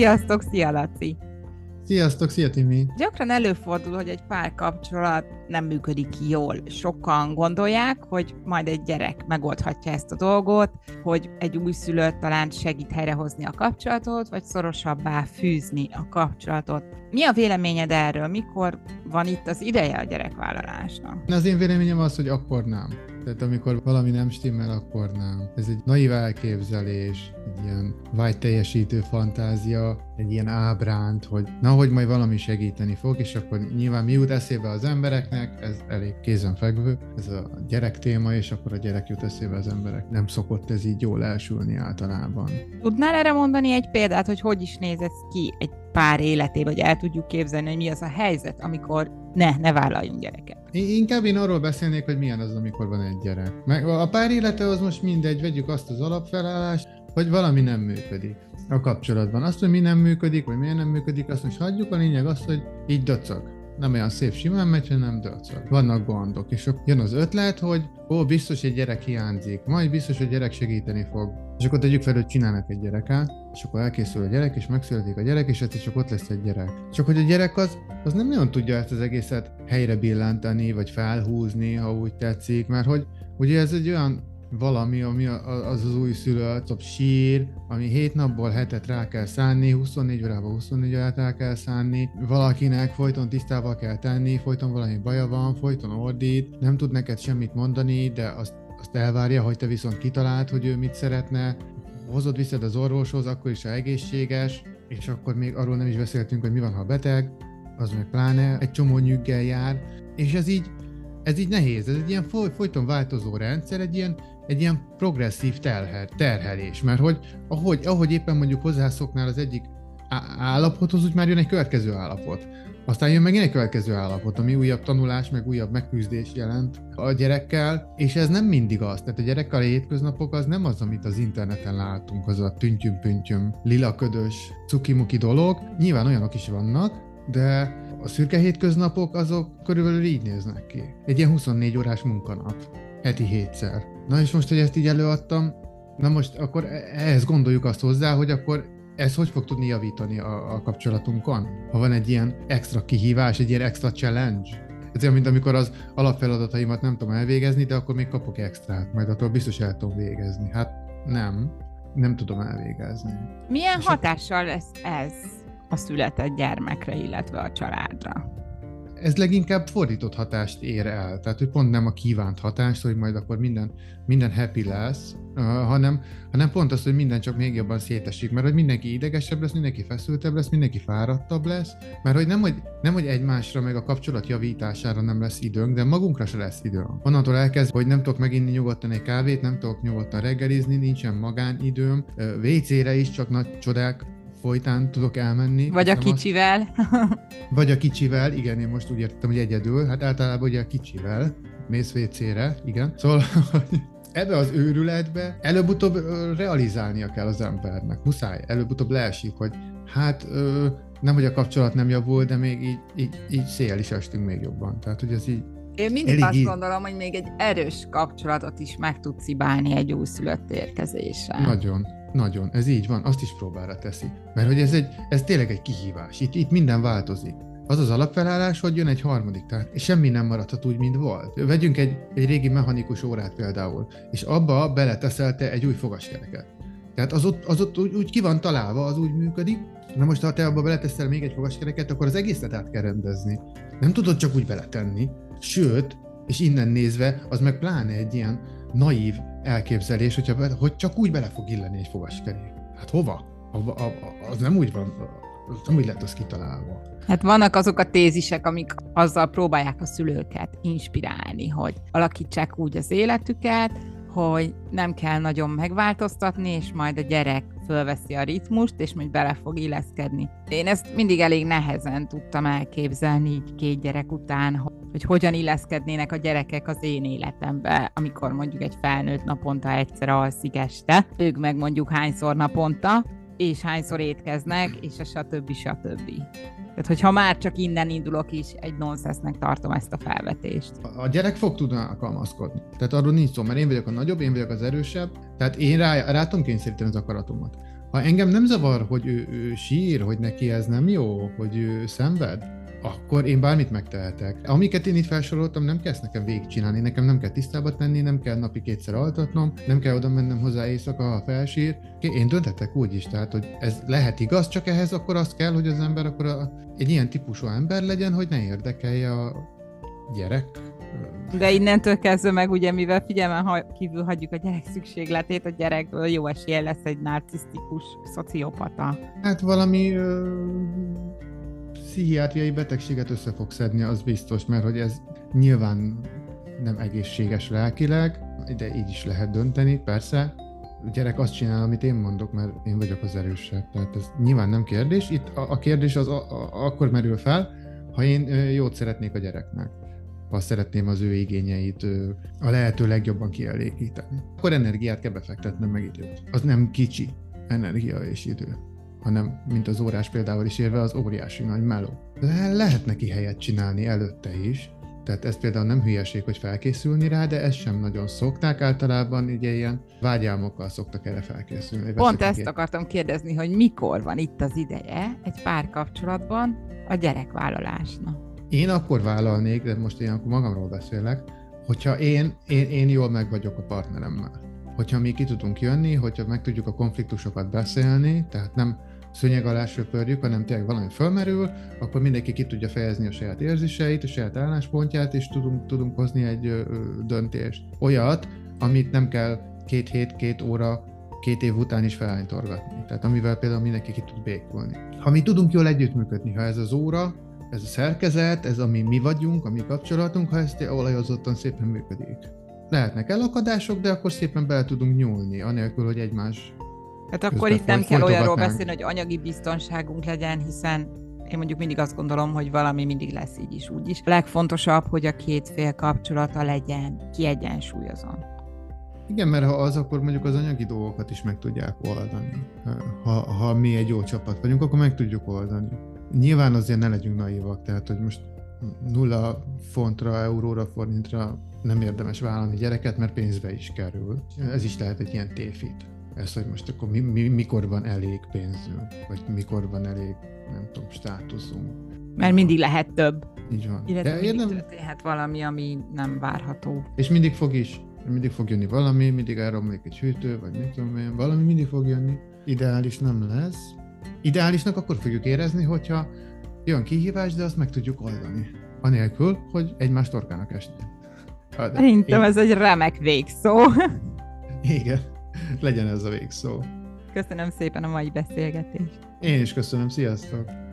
Sziasztok, szia Laci! Sziasztok, szia Timi! Gyakran előfordul, hogy egy pár kapcsolat nem működik jól. Sokan gondolják, hogy majd egy gyerek megoldhatja ezt a dolgot, hogy egy újszülött talán segít helyrehozni a kapcsolatot, vagy szorosabbá fűzni a kapcsolatot. Mi a véleményed erről? Mikor van itt az ideje a gyerekvállalásnak? Az én véleményem az, hogy akkor nem. Tehát amikor valami nem stimmel, akkor nem. Ez egy naív elképzelés, egy ilyen vágyteljesítő fantázia, egy ilyen ábránt, hogy na, hogy majd valami segíteni fog, és akkor nyilván mi jut eszébe az embereknek, ez elég kézenfekvő, ez a gyerek téma, és akkor a gyerek jut eszébe az emberek. Nem szokott ez így jól elsülni általában. Tudnál erre mondani egy példát, hogy hogy is néz ez ki egy pár életében, vagy el tudjuk képzelni, hogy mi az a helyzet, amikor ne, ne vállaljunk gyereket. Inkább én arról beszélnék, hogy milyen az, amikor van egy gyerek. Meg a pár élete az most mindegy, vegyük azt az alapfelállást, hogy valami nem működik a kapcsolatban. Azt, hogy mi nem működik, vagy miért nem működik, azt most hagyjuk. A lényeg az, hogy így dacag nem olyan szép simán megy, hanem dacag. Vannak gondok, és jön az ötlet, hogy ó, biztos egy gyerek hiányzik, majd biztos, hogy gyerek segíteni fog. És akkor tegyük fel, hogy csinálnak egy gyereket, és akkor elkészül a gyerek, és megszületik a gyerek, és egyszer csak ott lesz egy gyerek. Csak hogy a gyerek az, az nem nagyon tudja ezt az egészet helyre billenteni, vagy felhúzni, ha úgy tetszik, mert hogy ugye ez egy olyan valami, ami az az új szülött, sír, ami 7 napból hetet rá kell szánni, 24 órában 24 órát rá kell szánni, valakinek folyton tisztával kell tenni, folyton valami baja van, folyton ordít, nem tud neked semmit mondani, de azt, azt elvárja, hogy te viszont kitalált, hogy ő mit szeretne, hozod viszed az orvoshoz, akkor is, ha egészséges, és akkor még arról nem is beszéltünk, hogy mi van, ha beteg, az meg pláne egy csomó nyüggel jár, és ez így, ez így nehéz, ez egy ilyen foly, folyton változó rendszer, egy ilyen egy ilyen progresszív terhel, terhelés, mert hogy ahogy, ahogy éppen mondjuk hozzászoknál az egyik állapothoz, úgy már jön egy következő állapot. Aztán jön meg egy következő állapot, ami újabb tanulás, meg újabb megküzdés jelent a gyerekkel, és ez nem mindig az. Tehát a gyerekkel a hétköznapok az nem az, amit az interneten látunk, az a tüntyüm-püntyüm, lilaködös, cukimuki dolog. Nyilván olyanok is vannak, de a szürke hétköznapok azok körülbelül így néznek ki. Egy ilyen 24 órás munkanap, heti hétszer. Na és most, hogy ezt így előadtam, na most akkor e- ehhez gondoljuk azt hozzá, hogy akkor ez hogy fog tudni javítani a, a kapcsolatunkon? Ha van egy ilyen extra kihívás, egy ilyen extra challenge? Ez olyan, mint amikor az alapfeladataimat nem tudom elvégezni, de akkor még kapok extrát, majd attól biztos el tudom végezni. Hát nem, nem tudom elvégezni. Milyen És hatással lesz ez a született gyermekre, illetve a családra? Ez leginkább fordított hatást ér el. Tehát, hogy pont nem a kívánt hatást, hogy majd akkor minden, minden happy lesz, hanem, hanem pont az, hogy minden csak még jobban szétesik, mert hogy mindenki idegesebb lesz, mindenki feszültebb lesz, mindenki fáradtabb lesz, mert hogy nem, hogy, nem, hogy egymásra meg a kapcsolat javítására nem lesz időnk, de magunkra se lesz időnk. Onnantól elkezd, hogy nem tudok meginni nyugodtan egy kávét, nem tudok nyugodtan reggelizni, nincsen magánidőm, WC-re is csak nagy csodák folytán tudok elmenni. Vagy a kicsivel. Azt, vagy a kicsivel, igen, én most úgy értettem, hogy egyedül, hát általában ugye a kicsivel, mész WC-re, igen. Szóval, ebbe az őrületbe előbb-utóbb realizálnia kell az embernek. Muszáj, előbb-utóbb leesik, hogy hát ö, nem, hogy a kapcsolat nem javul, de még így, így, így szél is estünk még jobban. Tehát, hogy ez így én mindig azt gondolom, hogy még egy erős kapcsolatot is meg tud cibálni egy újszülött érkezése. Nagyon. Nagyon, ez így van, azt is próbára teszi. Mert hogy ez, egy, ez tényleg egy kihívás, itt, itt minden változik. Az az alapfelállás, hogy jön egy harmadik, tehát semmi nem maradhat úgy, mint volt. Vegyünk egy, egy régi mechanikus órát például, és abba beleteszelte egy új fogaskereket. Tehát az ott, az ott úgy, úgy ki van találva, az úgy működik, Na most, ha te abba beleteszel még egy fogaskereket, akkor az egészet át kell rendezni. Nem tudod csak úgy beletenni. Sőt, és innen nézve, az meg pláne egy ilyen naív elképzelés, hogyha, hogy csak úgy bele fog illeni egy fogaskerék. Hát hova? Az nem úgy van, az nem úgy lett az kitalálva. Hát vannak azok a tézisek, amik azzal próbálják a szülőket inspirálni, hogy alakítsák úgy az életüket, hogy nem kell nagyon megváltoztatni, és majd a gyerek fölveszi a ritmust, és majd bele fog illeszkedni. Én ezt mindig elég nehezen tudtam elképzelni így két gyerek után, hogy hogyan illeszkednének a gyerekek az én életembe, amikor mondjuk egy felnőtt naponta egyszer alszik este, ők meg mondjuk hányszor naponta, és hányszor étkeznek, és a stb. stb. Tehát, hogyha már csak innen indulok is, egy nonsensnek tartom ezt a felvetést. A gyerek fog tudni alkalmazkodni. Tehát arról nincs szó, mert én vagyok a nagyobb, én vagyok az erősebb, tehát én rá, rá tudom kényszeríteni az akaratomat. Ha engem nem zavar, hogy ő, ő sír, hogy neki ez nem jó, hogy ő szenved, akkor én bármit megtehetek. Amiket én itt felsoroltam, nem kell ezt nekem végigcsinálni, nekem nem kell tisztába tenni, nem kell napi kétszer altatnom, nem kell oda mennem hozzá éjszaka, ha felsír. Én dönthetek úgy is, tehát, hogy ez lehet igaz, csak ehhez akkor az kell, hogy az ember akkor a, egy ilyen típusú ember legyen, hogy ne érdekelje a gyerek de innentől kezdve meg ugye, mivel figyelmen ha kívül hagyjuk a gyerek szükségletét, a gyerekből jó esélye lesz egy narcisztikus szociopata. Hát valami ö, pszichiátriai betegséget össze fog szedni, az biztos, mert hogy ez nyilván nem egészséges lelkileg, de így is lehet dönteni, persze. A gyerek azt csinál, amit én mondok, mert én vagyok az erősebb. Tehát ez nyilván nem kérdés. Itt a, a kérdés az a, a, akkor merül fel, ha én jót szeretnék a gyereknek ha szeretném az ő igényeit a lehető legjobban kielégíteni. Akkor energiát kell befektetnem meg időt. Az nem kicsi energia és idő hanem, mint az órás példával is érve, az óriási nagy meló. Le- lehet neki helyet csinálni előtte is, tehát ez például nem hülyeség, hogy felkészülni rá, de ezt sem nagyon szokták. Általában ugye ilyen vágyálmokkal szoktak erre felkészülni. Pont ezt akartam kérdezni, hogy mikor van itt az ideje egy párkapcsolatban a gyerekvállalásnak. Én akkor vállalnék, de most én akkor magamról beszélek, hogyha én, én, én jól meg vagyok a partneremmel. Hogyha mi ki tudunk jönni, hogyha meg tudjuk a konfliktusokat beszélni, tehát nem szőnyeg alá söpörjük, hanem tényleg valami fölmerül, akkor mindenki ki tudja fejezni a saját érzéseit, a saját álláspontját, és tudunk, tudunk hozni egy ö, döntést. Olyat, amit nem kell két hét, két óra, két év után is felánytorgatni. Tehát amivel például mindenki ki tud békulni. Ha mi tudunk jól együttműködni, ha ez az óra, ez a szerkezet, ez ami mi vagyunk, a mi kapcsolatunk, ha ezt olajozottan szépen működik. Lehetnek elakadások, de akkor szépen bele tudunk nyúlni, anélkül, hogy egymás Hát akkor itt nem kell olyanról beszélni, hogy anyagi biztonságunk legyen, hiszen én mondjuk mindig azt gondolom, hogy valami mindig lesz így is, úgy is. A legfontosabb, hogy a két fél kapcsolata legyen kiegyensúlyozon. Igen, mert ha az, akkor mondjuk az anyagi dolgokat is meg tudják oldani. Ha, ha mi egy jó csapat vagyunk, akkor meg tudjuk oldani. Nyilván azért ne legyünk naívak, tehát hogy most nulla fontra, euróra, forintra nem érdemes vállalni gyereket, mert pénzbe is kerül. Ez is lehet egy ilyen tévhit. Ez, hogy most akkor mi, mi, mikor van elég pénzünk, vagy mikor van elég, nem tudom, státuszunk. Mert mindig lehet több. Így van. Illetve De mindig érdem... történhet valami, ami nem várható. És mindig fog is. Mindig fog jönni valami, mindig elromlik egy hűtő, vagy mit tudom én, valami mindig fog jönni. Ideális nem lesz, Ideálisnak akkor fogjuk érezni, hogyha jön kihívás, de azt meg tudjuk oldani. Anélkül, hogy egymás torkának esni. Szerintem én... ez egy remek végszó. Igen, legyen ez a végszó. Köszönöm szépen a mai beszélgetést. Én is köszönöm, sziasztok!